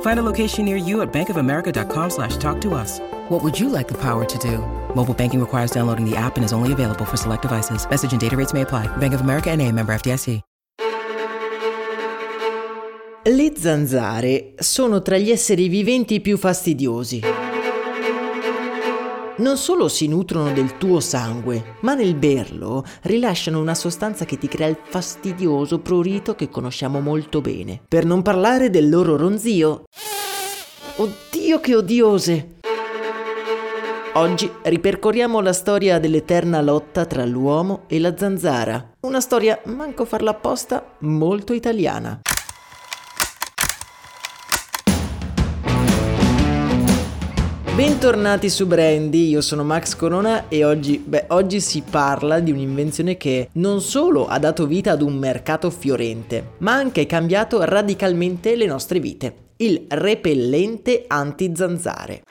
Find a location near you at bankofamerica.com slash talk to us. What would you like the power to do? Mobile banking requires downloading the app and is only available for select devices. Message and data rates may apply. Bank of America and a member FDIC. Le zanzare sono tra gli esseri viventi più fastidiosi. Non solo si nutrono del tuo sangue, ma nel berlo rilasciano una sostanza che ti crea il fastidioso prurito che conosciamo molto bene. Per non parlare del loro ronzio. Oddio che odiose! Oggi ripercorriamo la storia dell'eterna lotta tra l'uomo e la zanzara. Una storia, manco farla apposta, molto italiana. Bentornati su Brandy, io sono Max Corona e oggi, beh, oggi si parla di un'invenzione che non solo ha dato vita ad un mercato fiorente, ma anche cambiato radicalmente le nostre vite. Il repellente anti-zanzare.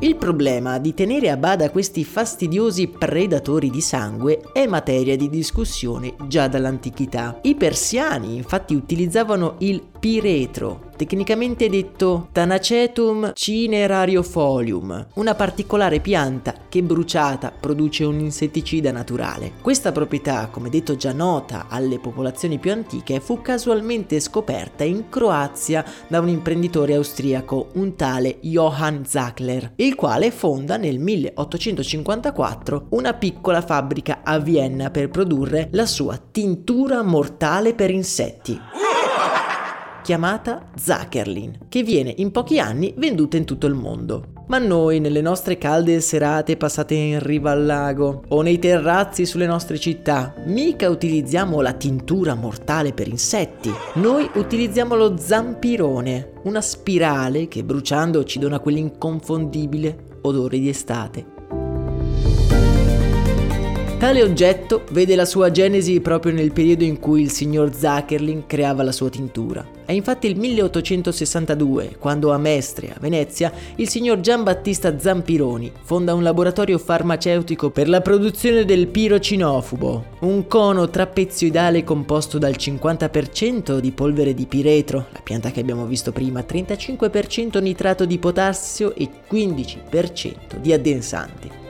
Il problema di tenere a bada questi fastidiosi predatori di sangue è materia di discussione già dall'antichità. I persiani infatti utilizzavano il piretro, tecnicamente detto Tanacetum cinerariofolium, una particolare pianta che bruciata produce un insetticida naturale. Questa proprietà, come detto già nota alle popolazioni più antiche, fu casualmente scoperta in Croazia da un imprenditore austriaco, un tale Johann Zackler, il quale fonda nel 1854 una piccola fabbrica a Vienna per produrre la sua tintura mortale per insetti chiamata Zuckerlin, che viene in pochi anni venduta in tutto il mondo. Ma noi, nelle nostre calde serate passate in riva al lago o nei terrazzi sulle nostre città, mica utilizziamo la tintura mortale per insetti. Noi utilizziamo lo zampirone, una spirale che bruciando ci dona quell'inconfondibile odore di estate. Tale oggetto vede la sua genesi proprio nel periodo in cui il signor Zuckerlin creava la sua tintura. È infatti il 1862, quando a Mestre, a Venezia, il signor Giambattista Zampironi fonda un laboratorio farmaceutico per la produzione del pirocinofubo, un cono trapezioidale composto dal 50% di polvere di piretro, la pianta che abbiamo visto prima, 35% nitrato di potassio e 15% di addensanti.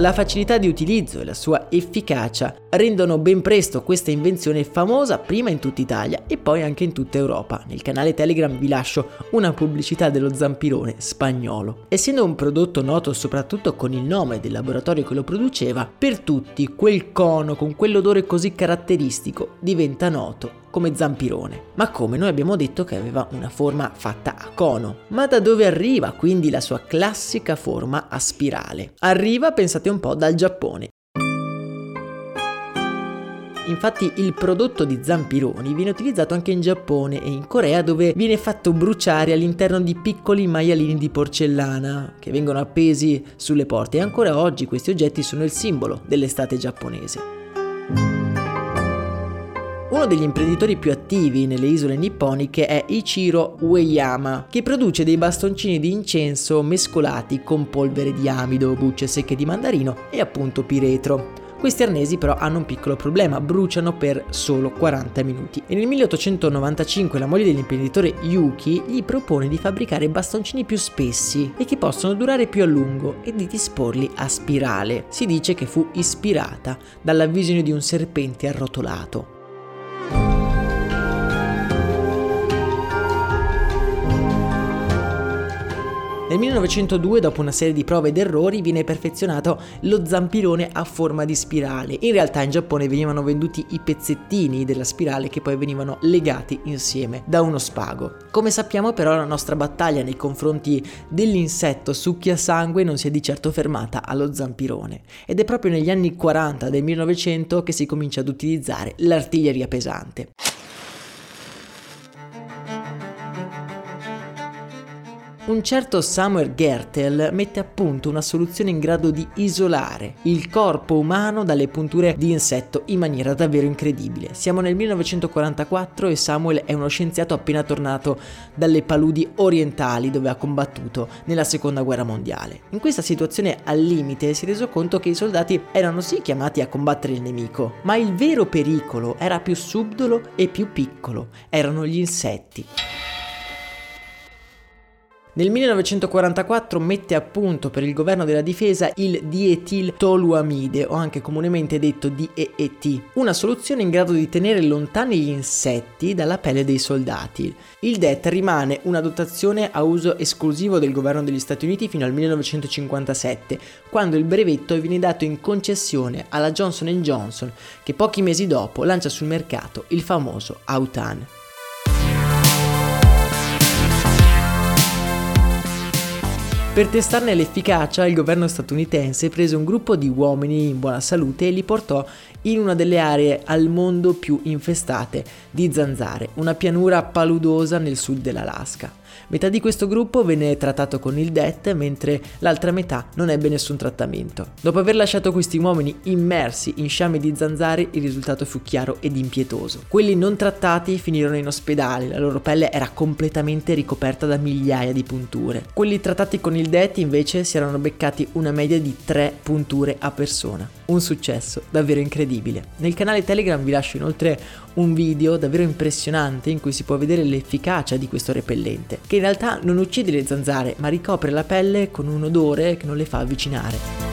La facilità di utilizzo e la sua efficacia rendono ben presto questa invenzione famosa prima in tutta Italia e poi anche in tutta Europa. Nel canale Telegram vi lascio una pubblicità dello zampirone spagnolo. Essendo un prodotto noto soprattutto con il nome del laboratorio che lo produceva, per tutti quel cono con quell'odore così caratteristico diventa noto come zampirone. Ma come noi abbiamo detto che aveva una forma fatta a cono. Ma da dove arriva quindi la sua classica forma a spirale? Arriva, pensate un po', dal Giappone. Infatti il prodotto di zampironi viene utilizzato anche in Giappone e in Corea dove viene fatto bruciare all'interno di piccoli maialini di porcellana che vengono appesi sulle porte e ancora oggi questi oggetti sono il simbolo dell'estate giapponese. Uno degli imprenditori più attivi nelle isole nipponiche è Ichiro Ueyama, che produce dei bastoncini di incenso mescolati con polvere di amido, bucce secche di mandarino e appunto piretro. Questi arnesi però hanno un piccolo problema, bruciano per solo 40 minuti. E nel 1895 la moglie dell'imprenditore Yuki gli propone di fabbricare bastoncini più spessi e che possono durare più a lungo e di disporli a spirale. Si dice che fu ispirata dalla visione di un serpente arrotolato. Nel 1902, dopo una serie di prove ed errori, viene perfezionato lo zampirone a forma di spirale. In realtà in Giappone venivano venduti i pezzettini della spirale che poi venivano legati insieme da uno spago. Come sappiamo però la nostra battaglia nei confronti dell'insetto succhia sangue non si è di certo fermata allo zampirone ed è proprio negli anni 40 del 1900 che si comincia ad utilizzare l'artiglieria pesante. Un certo Samuel Gertel mette a punto una soluzione in grado di isolare il corpo umano dalle punture di insetto in maniera davvero incredibile. Siamo nel 1944 e Samuel è uno scienziato appena tornato dalle paludi orientali dove ha combattuto nella seconda guerra mondiale. In questa situazione al limite si è reso conto che i soldati erano sì chiamati a combattere il nemico, ma il vero pericolo era più subdolo e più piccolo, erano gli insetti. Nel 1944 mette a punto per il governo della difesa il dietil toluamide, o anche comunemente detto DEET, una soluzione in grado di tenere lontani gli insetti dalla pelle dei soldati. Il DET rimane una dotazione a uso esclusivo del governo degli Stati Uniti fino al 1957, quando il brevetto viene dato in concessione alla Johnson Johnson, che pochi mesi dopo lancia sul mercato il famoso Autan. Per testarne l'efficacia, il governo statunitense prese un gruppo di uomini in buona salute e li portò in una delle aree al mondo più infestate di zanzare, una pianura paludosa nel sud dell'Alaska. Metà di questo gruppo venne trattato con il DET, mentre l'altra metà non ebbe nessun trattamento. Dopo aver lasciato questi uomini immersi in sciame di zanzare, il risultato fu chiaro ed impietoso. Quelli non trattati finirono in ospedale, la loro pelle era completamente ricoperta da migliaia di punture. Quelli trattati con il DET invece si erano beccati una media di 3 punture a persona. Un successo davvero incredibile. Nel canale Telegram vi lascio inoltre un video davvero impressionante in cui si può vedere l'efficacia di questo repellente, che in realtà non uccide le zanzare, ma ricopre la pelle con un odore che non le fa avvicinare.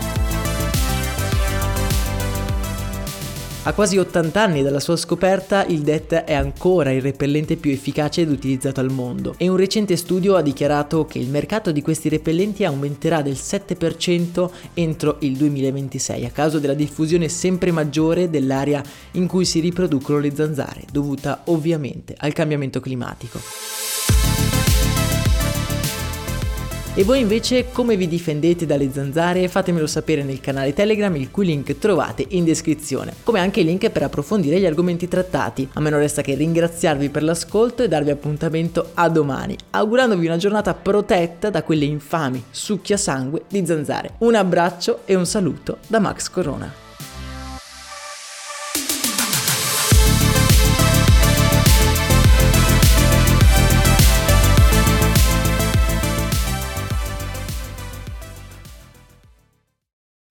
A quasi 80 anni dalla sua scoperta, il DET è ancora il repellente più efficace ed utilizzato al mondo e un recente studio ha dichiarato che il mercato di questi repellenti aumenterà del 7% entro il 2026 a causa della diffusione sempre maggiore dell'area in cui si riproducono le zanzare, dovuta ovviamente al cambiamento climatico. E voi invece come vi difendete dalle zanzare? Fatemelo sapere nel canale Telegram, il cui link trovate in descrizione, come anche i link per approfondire gli argomenti trattati. A me non resta che ringraziarvi per l'ascolto e darvi appuntamento a domani, augurandovi una giornata protetta da quelle infami succhia sangue di zanzare. Un abbraccio e un saluto da Max Corona.